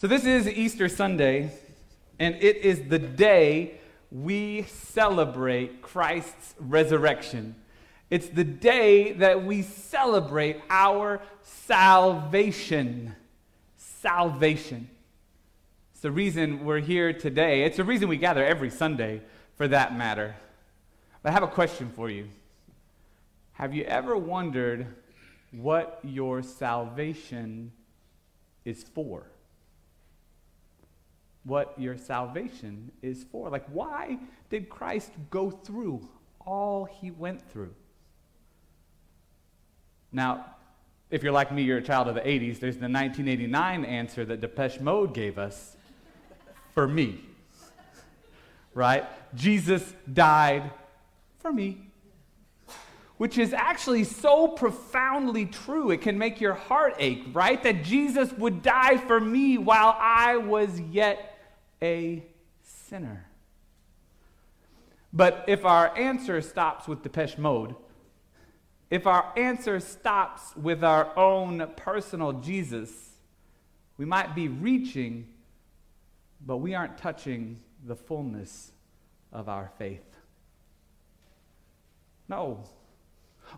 So, this is Easter Sunday, and it is the day we celebrate Christ's resurrection. It's the day that we celebrate our salvation. Salvation. It's the reason we're here today. It's the reason we gather every Sunday, for that matter. But I have a question for you. Have you ever wondered what your salvation is for? What your salvation is for. Like, why did Christ go through all he went through? Now, if you're like me, you're a child of the 80s, there's the 1989 answer that Depeche Mode gave us for me. Right? Jesus died for me. Which is actually so profoundly true, it can make your heart ache, right? That Jesus would die for me while I was yet a sinner. But if our answer stops with Depeche Mode, if our answer stops with our own personal Jesus, we might be reaching, but we aren't touching the fullness of our faith. No.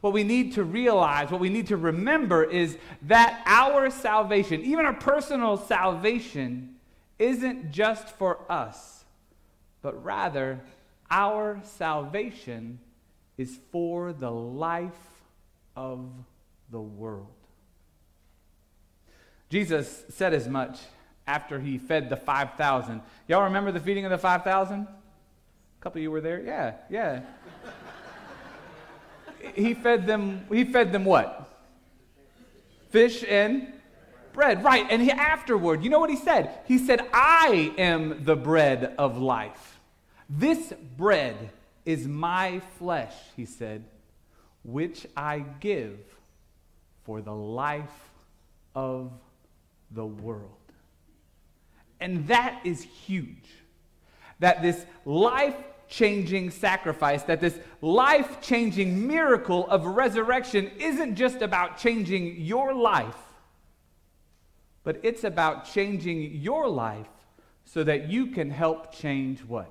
What we need to realize, what we need to remember is that our salvation, even our personal salvation, isn't just for us, but rather our salvation is for the life of the world. Jesus said as much after he fed the 5,000. Y'all remember the feeding of the 5,000? A couple of you were there? Yeah, yeah. he fed them he fed them what? Fish and bread. Right. And he, afterward, you know what he said? He said, I am the bread of life. This bread is my flesh, he said, which I give for the life of the world. And that is huge. That this life changing sacrifice, that this life changing miracle of resurrection isn't just about changing your life, but it's about changing your life so that you can help change what?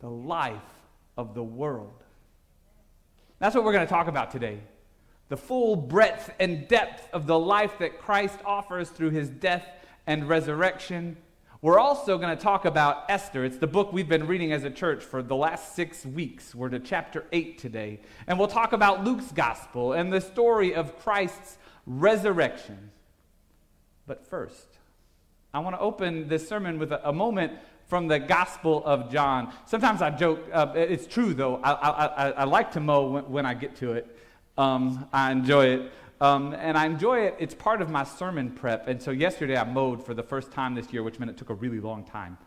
The life of the world. That's what we're going to talk about today. The full breadth and depth of the life that Christ offers through his death and resurrection. We're also going to talk about Esther. It's the book we've been reading as a church for the last six weeks. We're to chapter 8 today. And we'll talk about Luke's gospel and the story of Christ's resurrection. But first, I want to open this sermon with a, a moment from the Gospel of John. Sometimes I joke, uh, it's true though, I, I, I, like to mow when, when, I get to it. Um, I enjoy it. Um, and I enjoy it, it's part of my sermon prep. And so yesterday I mowed for the first time this year, which meant it took a really long time.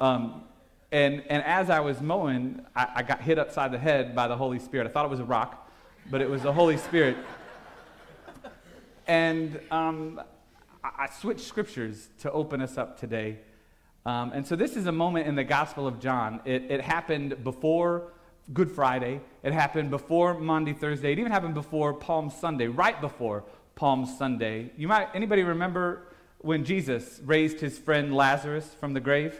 Um, and, and as I was mowing, I, I got hit upside the head by the Holy Spirit. I thought it was a rock, but it was the Holy Spirit. And um, I switched scriptures to open us up today. Um, and so this is a moment in the Gospel of John. It, it happened before Good Friday. It happened before Maundy, Thursday. It even happened before Palm Sunday, right before Palm Sunday. You might, anybody remember when Jesus raised his friend Lazarus from the grave?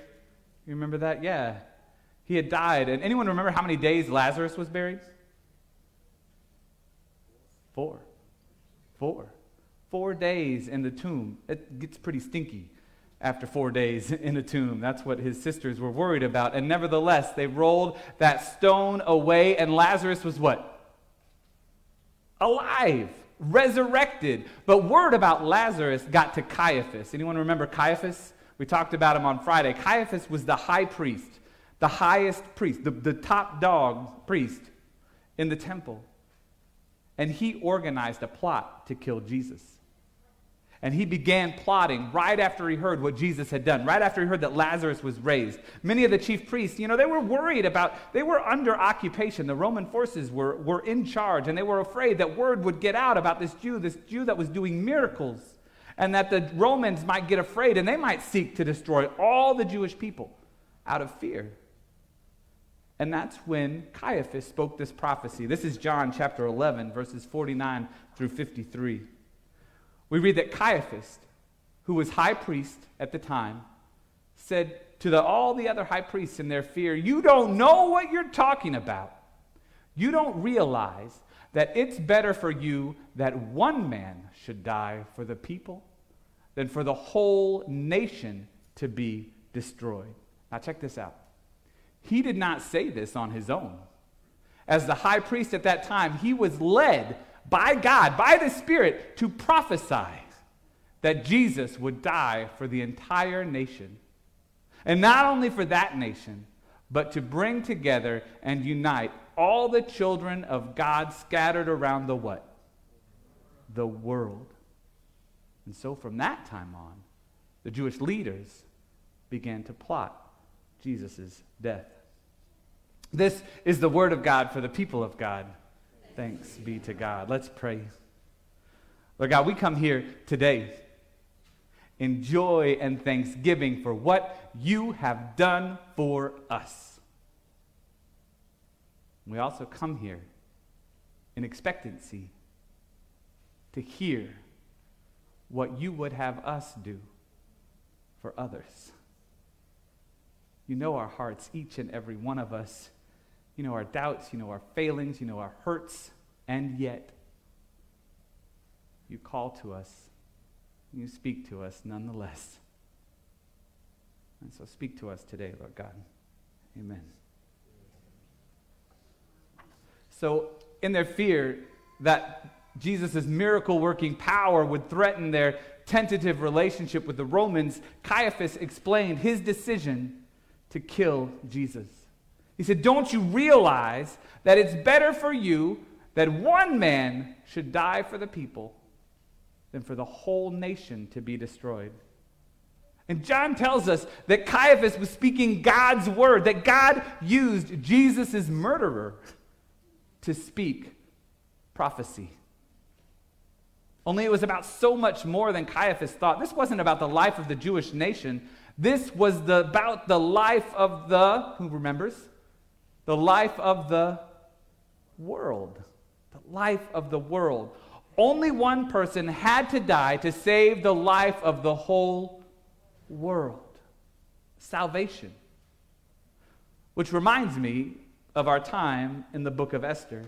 You remember that? Yeah. He had died. And anyone remember how many days Lazarus was buried? Four. Four. Four days in the tomb. It gets pretty stinky after four days in a tomb. That's what his sisters were worried about. And nevertheless, they rolled that stone away, and Lazarus was what? Alive, resurrected. But word about Lazarus got to Caiaphas. Anyone remember Caiaphas? We talked about him on Friday. Caiaphas was the high priest, the highest priest, the, the top dog priest in the temple. And he organized a plot to kill Jesus. And he began plotting right after he heard what Jesus had done, right after he heard that Lazarus was raised. Many of the chief priests, you know, they were worried about, they were under occupation. The Roman forces were, were in charge, and they were afraid that word would get out about this Jew, this Jew that was doing miracles, and that the Romans might get afraid and they might seek to destroy all the Jewish people out of fear. And that's when Caiaphas spoke this prophecy. This is John chapter 11, verses 49 through 53 we read that Caiaphas, who was high priest at the time, said to the, all the other high priests in their fear, You don't know what you're talking about. You don't realize that it's better for you that one man should die for the people than for the whole nation to be destroyed. Now, check this out. He did not say this on his own. As the high priest at that time, he was led by God, by the Spirit, to prophesy that Jesus would die for the entire nation. And not only for that nation, but to bring together and unite all the children of God scattered around the what? The world. And so from that time on, the Jewish leaders began to plot Jesus' death. This is the word of God for the people of God. Thanks be to God. Let's pray. Lord God, we come here today in joy and thanksgiving for what you have done for us. We also come here in expectancy to hear what you would have us do for others. You know our hearts, each and every one of us. You know our doubts, you know our failings, you know our hurts, and yet you call to us, you speak to us nonetheless. And so speak to us today, Lord God. Amen. So, in their fear that Jesus' miracle working power would threaten their tentative relationship with the Romans, Caiaphas explained his decision to kill Jesus. He said, Don't you realize that it's better for you that one man should die for the people than for the whole nation to be destroyed? And John tells us that Caiaphas was speaking God's word, that God used Jesus' murderer to speak prophecy. Only it was about so much more than Caiaphas thought. This wasn't about the life of the Jewish nation. This was the, about the life of the, who remembers? The life of the world. The life of the world. Only one person had to die to save the life of the whole world. Salvation. Which reminds me of our time in the book of Esther.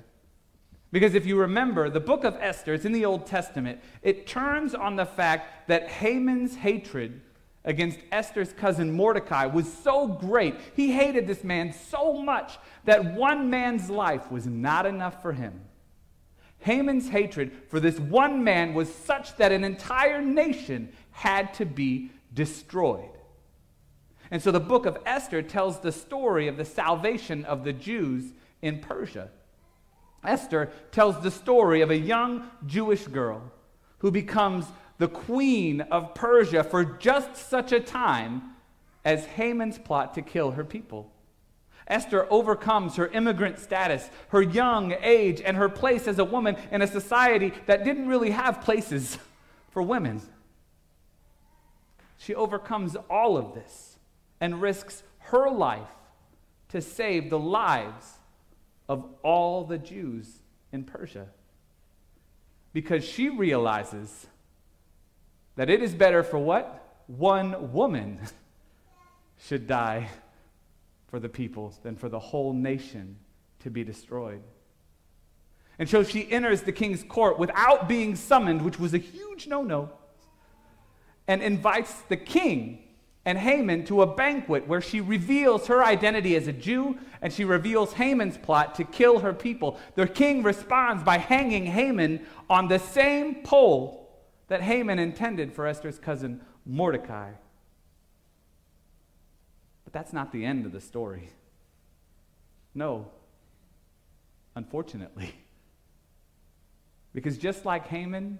Because if you remember, the book of Esther, it's in the Old Testament, it turns on the fact that Haman's hatred against Esther's cousin Mordecai was so great. He hated this man so much that one man's life was not enough for him. Haman's hatred for this one man was such that an entire nation had to be destroyed. And so the book of Esther tells the story of the salvation of the Jews in Persia. Esther tells the story of a young Jewish girl who becomes the queen of Persia for just such a time as Haman's plot to kill her people. Esther overcomes her immigrant status, her young age, and her place as a woman in a society that didn't really have places for women. She overcomes all of this and risks her life to save the lives of all the Jews in Persia. Because she realizes that it is better for what? One woman should die for the people than for the whole nation to be destroyed. And so she enters the king's court without being summoned, which was a huge no no, and invites the king and Haman to a banquet where she reveals her identity as a Jew and she reveals Haman's plot to kill her people. The king responds by hanging Haman on the same pole that Haman intended for Esther's cousin Mordecai. But that's not the end of the story. No, unfortunately. Because just like Haman,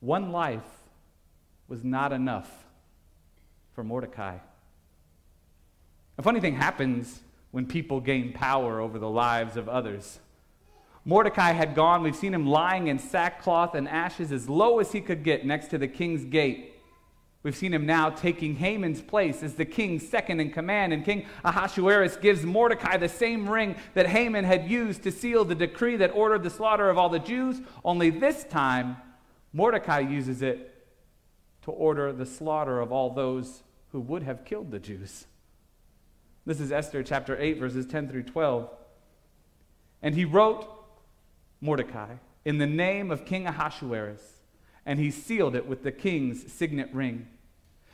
one life was not enough for Mordecai. A funny thing happens when people gain power over the lives of others. Mordecai had gone, we've seen him lying in sackcloth and ashes as low as he could get next to the king's gate. We've seen him now taking Haman's place as the king's second in command, and King Ahasuerus gives Mordecai the same ring that Haman had used to seal the decree that ordered the slaughter of all the Jews, only this time Mordecai uses it to order the slaughter of all those who would have killed the Jews. This is Esther chapter 8, verses 10 through 12. And he wrote Mordecai in the name of King Ahasuerus, and he sealed it with the king's signet ring.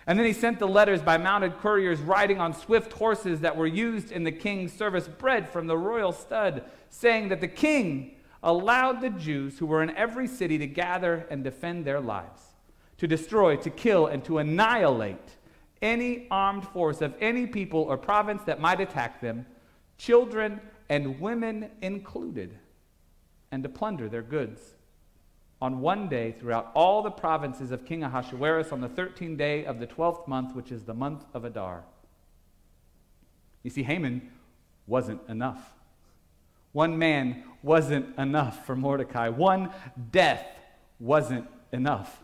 And then he sent the letters by mounted couriers riding on swift horses that were used in the king's service, bred from the royal stud, saying that the king allowed the Jews who were in every city to gather and defend their lives, to destroy, to kill, and to annihilate any armed force of any people or province that might attack them, children and women included, and to plunder their goods. On one day, throughout all the provinces of King Ahasuerus, on the 13th day of the 12th month, which is the month of Adar. You see, Haman wasn't enough. One man wasn't enough for Mordecai. One death wasn't enough.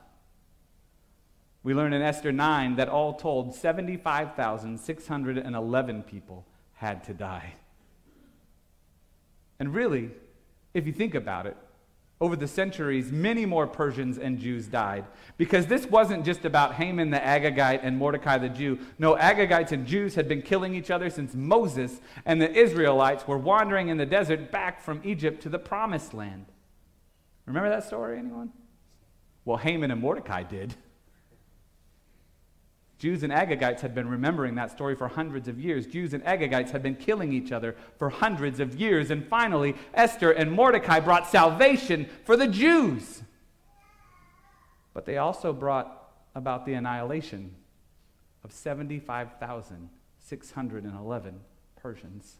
We learn in Esther 9 that all told, 75,611 people had to die. And really, if you think about it, over the centuries, many more Persians and Jews died. Because this wasn't just about Haman the Agagite and Mordecai the Jew. No, Agagites and Jews had been killing each other since Moses and the Israelites were wandering in the desert back from Egypt to the promised land. Remember that story, anyone? Well, Haman and Mordecai did. Jews and Agagites had been remembering that story for hundreds of years. Jews and Agagites had been killing each other for hundreds of years. And finally, Esther and Mordecai brought salvation for the Jews. But they also brought about the annihilation of 75,611 Persians.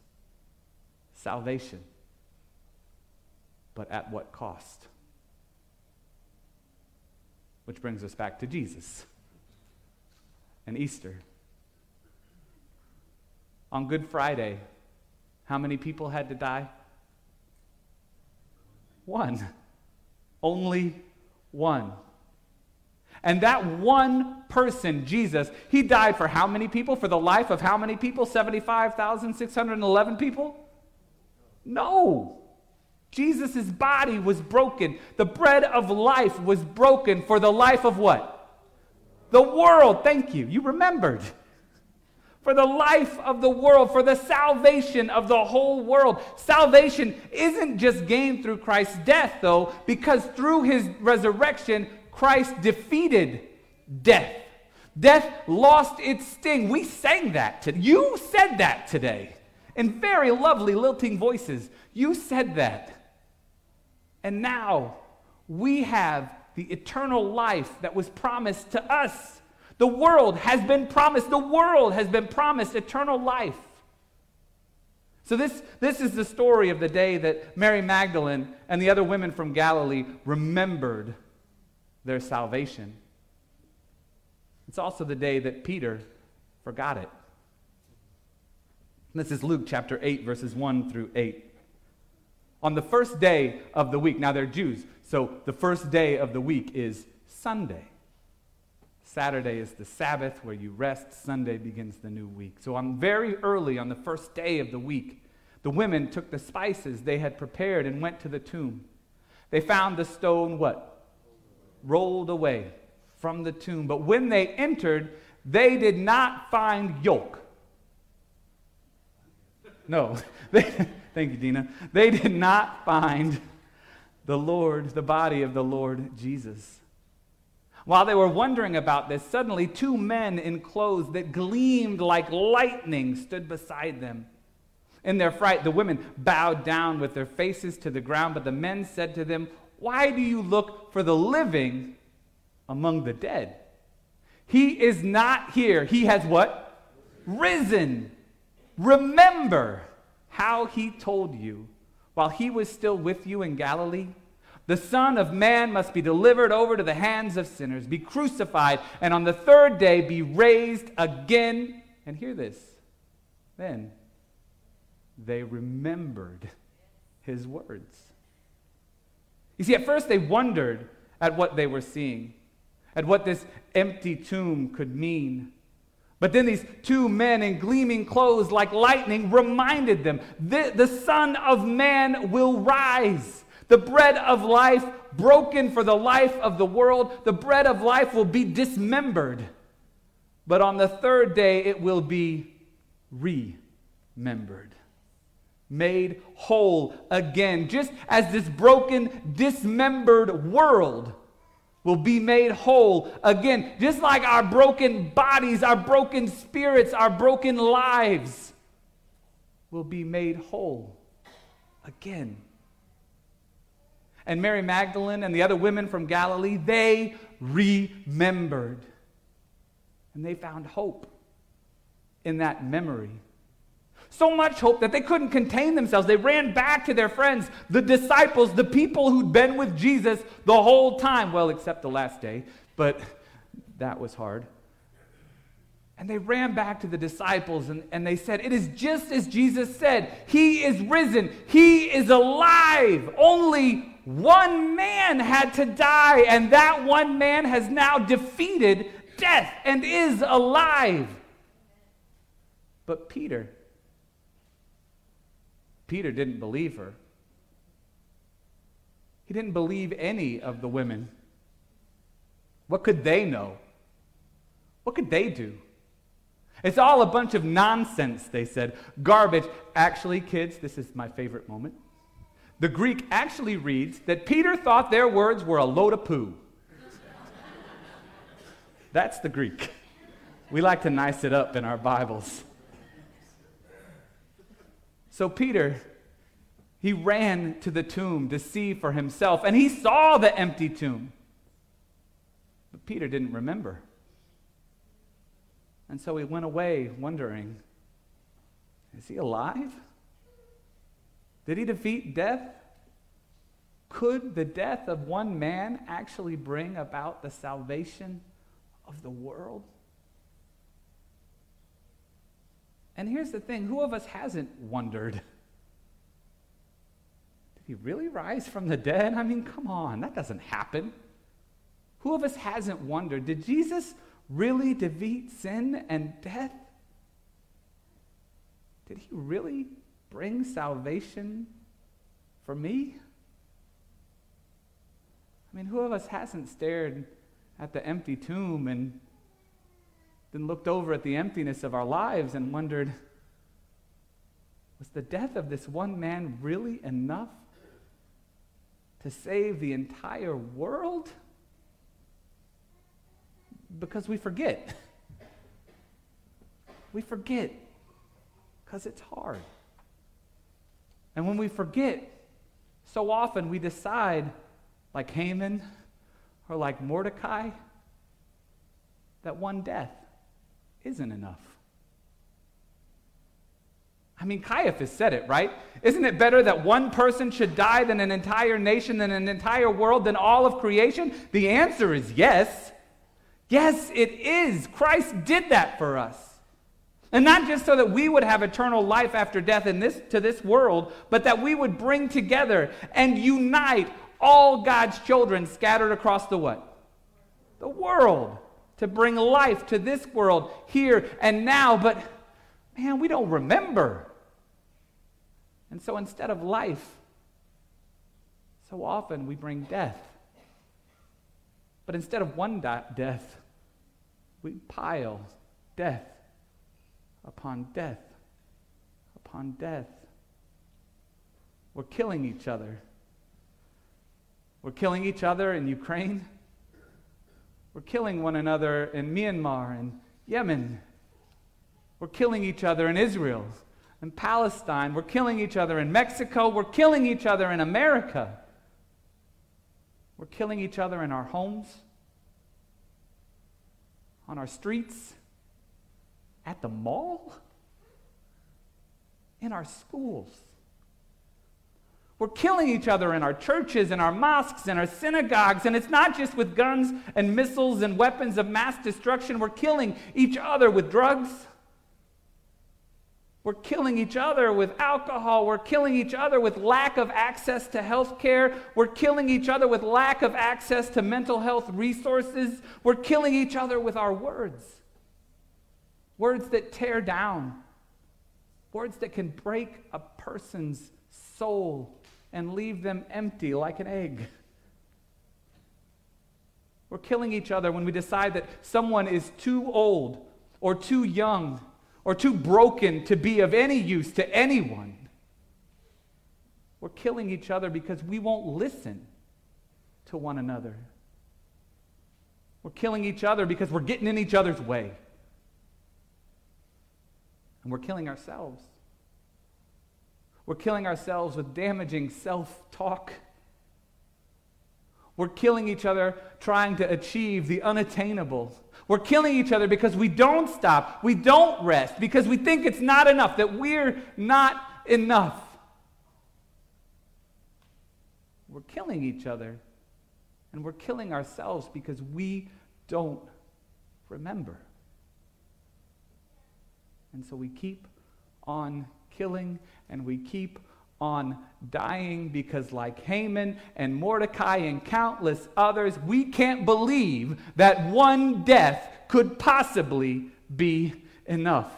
Salvation. But at what cost? Which brings us back to Jesus and Easter. On Good Friday, how many people had to die? One. Only one. And that one person, Jesus, he died for how many people? For the life of how many people? 75,611 people? No. Jesus' body was broken. The bread of life was broken for the life of what? The world, thank you, you remembered. For the life of the world, for the salvation of the whole world. Salvation isn't just gained through Christ's death, though, because through his resurrection, Christ defeated death. Death lost its sting. We sang that. To, you said that today in very lovely, lilting voices. You said that. And now we have the eternal life that was promised to us. The world has been promised, the world has been promised eternal life. So, this, this is the story of the day that Mary Magdalene and the other women from Galilee remembered their salvation. It's also the day that Peter forgot it. This is Luke chapter 8, verses 1 through 8. On the first day of the week, now they're Jews, so the first day of the week is Sunday. Saturday is the Sabbath where you rest. Sunday begins the new week. So on very early on the first day of the week, the women took the spices they had prepared and went to the tomb. They found the stone what? Rolled away from the tomb. But when they entered, they did not find yolk. No. They, thank you, Dina. They did not find the Lord, the body of the Lord Jesus. While they were wondering about this, suddenly two men in clothes that gleamed like lightning stood beside them. In their fright, the women bowed down with their faces to the ground, but the men said to them, Why do you look for the living among the dead? He is not here. He has what? Risen. Remember how he told you while he was still with you in Galilee? The Son of Man must be delivered over to the hands of sinners, be crucified, and on the third day be raised again. And hear this. Then they remembered his words. You see, at first they wondered at what they were seeing, at what this empty tomb could mean. But then these two men in gleaming clothes like lightning reminded them the, the Son of Man will rise. The bread of life, broken for the life of the world, the bread of life will be dismembered. But on the third day, it will be remembered, made whole again, just as this broken, dismembered world will be made whole again, just like our broken bodies, our broken spirits, our broken lives will be made whole again. And Mary Magdalene and the other women from Galilee, they remembered. And they found hope in that memory. So much hope that they couldn't contain themselves. They ran back to their friends, the disciples, the people who'd been with Jesus the whole time. Well, except the last day, but that was hard. And they ran back to the disciples and, and they said, It is just as Jesus said. He is risen. He is alive. Only one man had to die, and that one man has now defeated death and is alive. But Peter, Peter didn't believe her. He didn't believe any of the women. What could they know? What could they do? It's all a bunch of nonsense, they said. Garbage. Actually, kids, this is my favorite moment. The Greek actually reads that Peter thought their words were a load of poo. That's the Greek. We like to nice it up in our Bibles. So Peter, he ran to the tomb to see for himself, and he saw the empty tomb. But Peter didn't remember. And so he went away wondering is he alive? Did he defeat death? Could the death of one man actually bring about the salvation of the world? And here's the thing who of us hasn't wondered? Did he really rise from the dead? I mean, come on, that doesn't happen. Who of us hasn't wondered? Did Jesus really defeat sin and death? Did he really bring salvation for me? I mean, who of us hasn't stared at the empty tomb and then looked over at the emptiness of our lives and wondered, was the death of this one man really enough to save the entire world? Because we forget. We forget because it's hard. And when we forget, so often we decide, like Haman or like Mordecai, that one death isn't enough. I mean, Caiaphas said it, right? Isn't it better that one person should die than an entire nation, than an entire world, than all of creation? The answer is yes. Yes, it is. Christ did that for us. And not just so that we would have eternal life after death in this, to this world, but that we would bring together and unite all God's children scattered across the what? The world to bring life to this world here and now, but man, we don't remember. And so instead of life, so often we bring death. But instead of one death, we pile death upon death upon death. We're killing each other. We're killing each other in Ukraine. We're killing one another in Myanmar and Yemen. We're killing each other in Israel and Palestine. We're killing each other in Mexico. We're killing each other in America. We're killing each other in our homes, on our streets, at the mall, in our schools. We're killing each other in our churches, in our mosques, in our synagogues. And it's not just with guns and missiles and weapons of mass destruction. We're killing each other with drugs. We're killing each other with alcohol. We're killing each other with lack of access to health care. We're killing each other with lack of access to mental health resources. We're killing each other with our words. Words that tear down. Words that can break a person's soul and leave them empty like an egg. We're killing each other when we decide that someone is too old or too young or too broken to be of any use to anyone. We're killing each other because we won't listen to one another. We're killing each other because we're getting in each other's way. And we're killing ourselves. We're killing ourselves with damaging self talk. We're killing each other trying to achieve the unattainable. We're killing each other because we don't stop, we don't rest, because we think it's not enough, that we're not enough. We're killing each other and we're killing ourselves because we don't remember. And so we keep on killing and we keep on dying because, like Haman and Mordecai and countless others, we can't believe that one death could possibly be enough.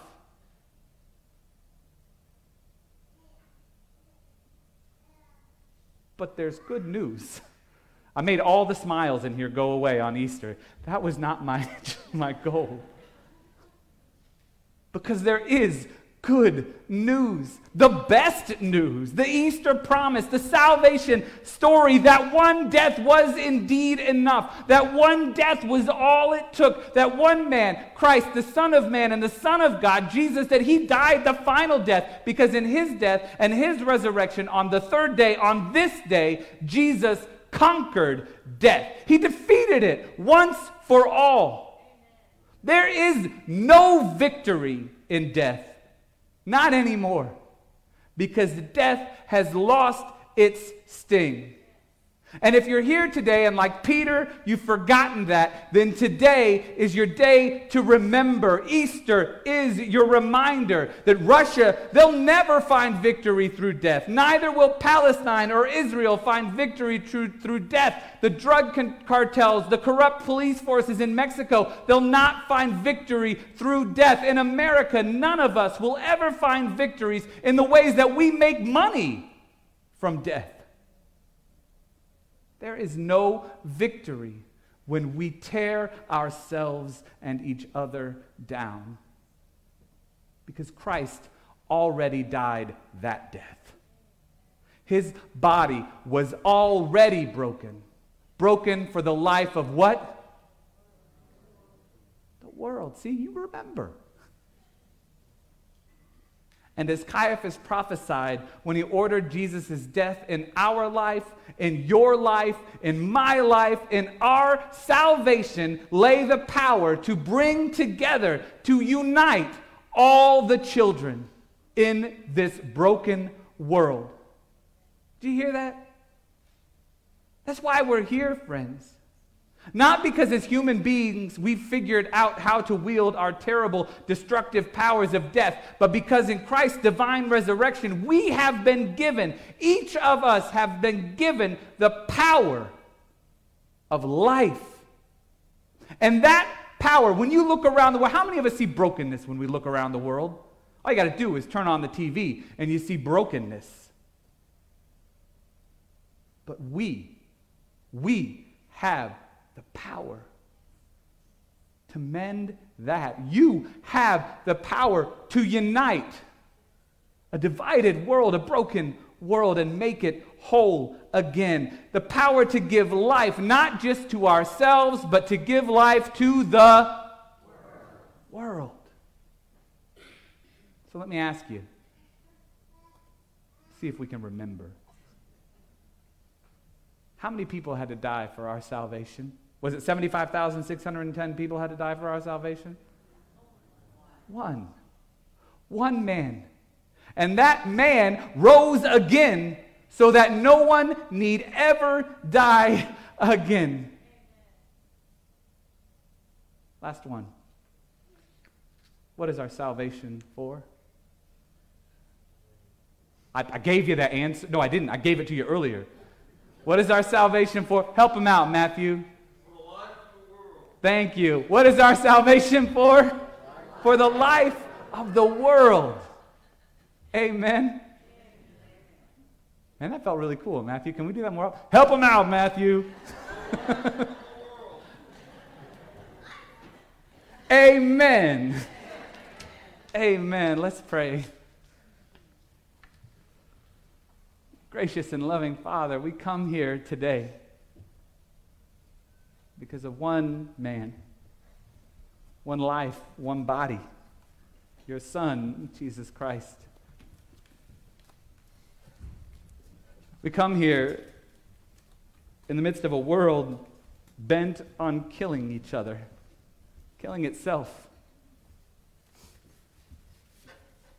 But there's good news. I made all the smiles in here go away on Easter. That was not my, my goal. Because there is good news, the best news, the Easter promise, the salvation story that one death was indeed enough, that one death was all it took, that one man, Christ, the Son of Man and the Son of God, Jesus, that he died the final death because in his death and his resurrection on the third day, on this day, Jesus conquered death. He defeated it once for all. There is no victory in death. Not anymore. Because death has lost its sting. And if you're here today and, like Peter, you've forgotten that, then today is your day to remember. Easter is your reminder that Russia, they'll never find victory through death. Neither will Palestine or Israel find victory through, through death. The drug cartels, the corrupt police forces in Mexico, they'll not find victory through death. In America, none of us will ever find victories in the ways that we make money from death. There is no victory when we tear ourselves and each other down. Because Christ already died that death. His body was already broken. Broken for the life of what? The world. See, you remember. And as Caiaphas prophesied when he ordered Jesus' death in our life, in your life, in my life, in our salvation, lay the power to bring together, to unite all the children in this broken world. Do you hear that? That's why we're here, friends. Not because as human beings we've figured out how to wield our terrible destructive powers of death, but because in Christ's divine resurrection we have been given, each of us have been given the power of life. And that power, when you look around the world, how many of us see brokenness when we look around the world? All you got to do is turn on the TV and you see brokenness. But we, we have the power to mend that. You have the power to unite a divided world, a broken world, and make it whole again. The power to give life, not just to ourselves, but to give life to the world. So let me ask you see if we can remember. How many people had to die for our salvation? Was it 75,610 people had to die for our salvation? One. One man. And that man rose again so that no one need ever die again. Last one. What is our salvation for? I, I, gave you that answer. No, I didn't. I gave it to you earlier. What is our salvation for? Help him out, Matthew. Thank you. What is our salvation for? For the life of the world. Amen. Man, that felt really cool, Matthew. Can we do that more? Help him out, Matthew. Amen. Amen. Let's pray. Gracious and loving Father, we come here today because of one man, one life, one body, your Son, Jesus Christ. We come here in the midst of a world bent on killing each other, killing itself.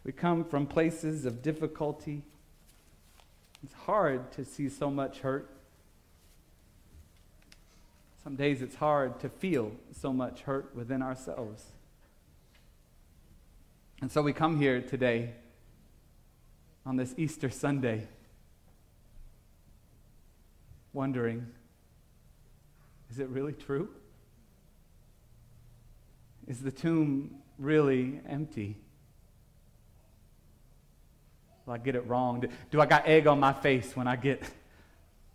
We come from places of difficulty. It's hard to see so much hurt. Some days it's hard to feel so much hurt within ourselves. And so we come here today on this Easter Sunday wondering is it really true? Is the tomb really empty? Will I get it wrong? Do I got egg on my face when I get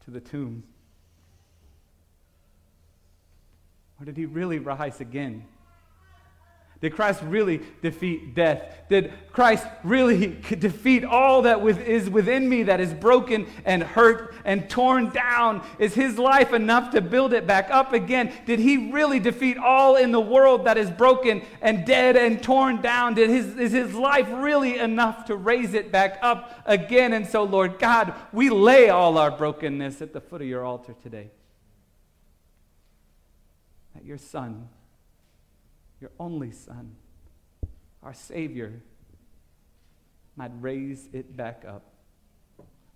to the tomb? Or did he really rise again? Did Christ really defeat death? Did Christ really defeat all that is within me that is broken and hurt and torn down? Is his life enough to build it back up again? Did he really defeat all in the world that is broken and dead and torn down? Did his, is his life really enough to raise it back up again? And so, Lord God, we lay all our brokenness at the foot of your altar today. Your Son your only Son, our Savior, might raise it back up,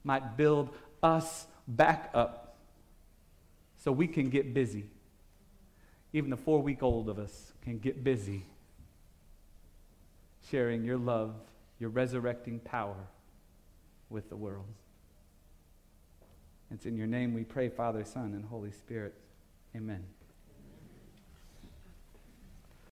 might build us back up so we can get busy. Even the four week old of us can get busy sharing your love, your resurrecting power with the world. It's in your name we pray, Father, Son, and Holy Spirit. Amen.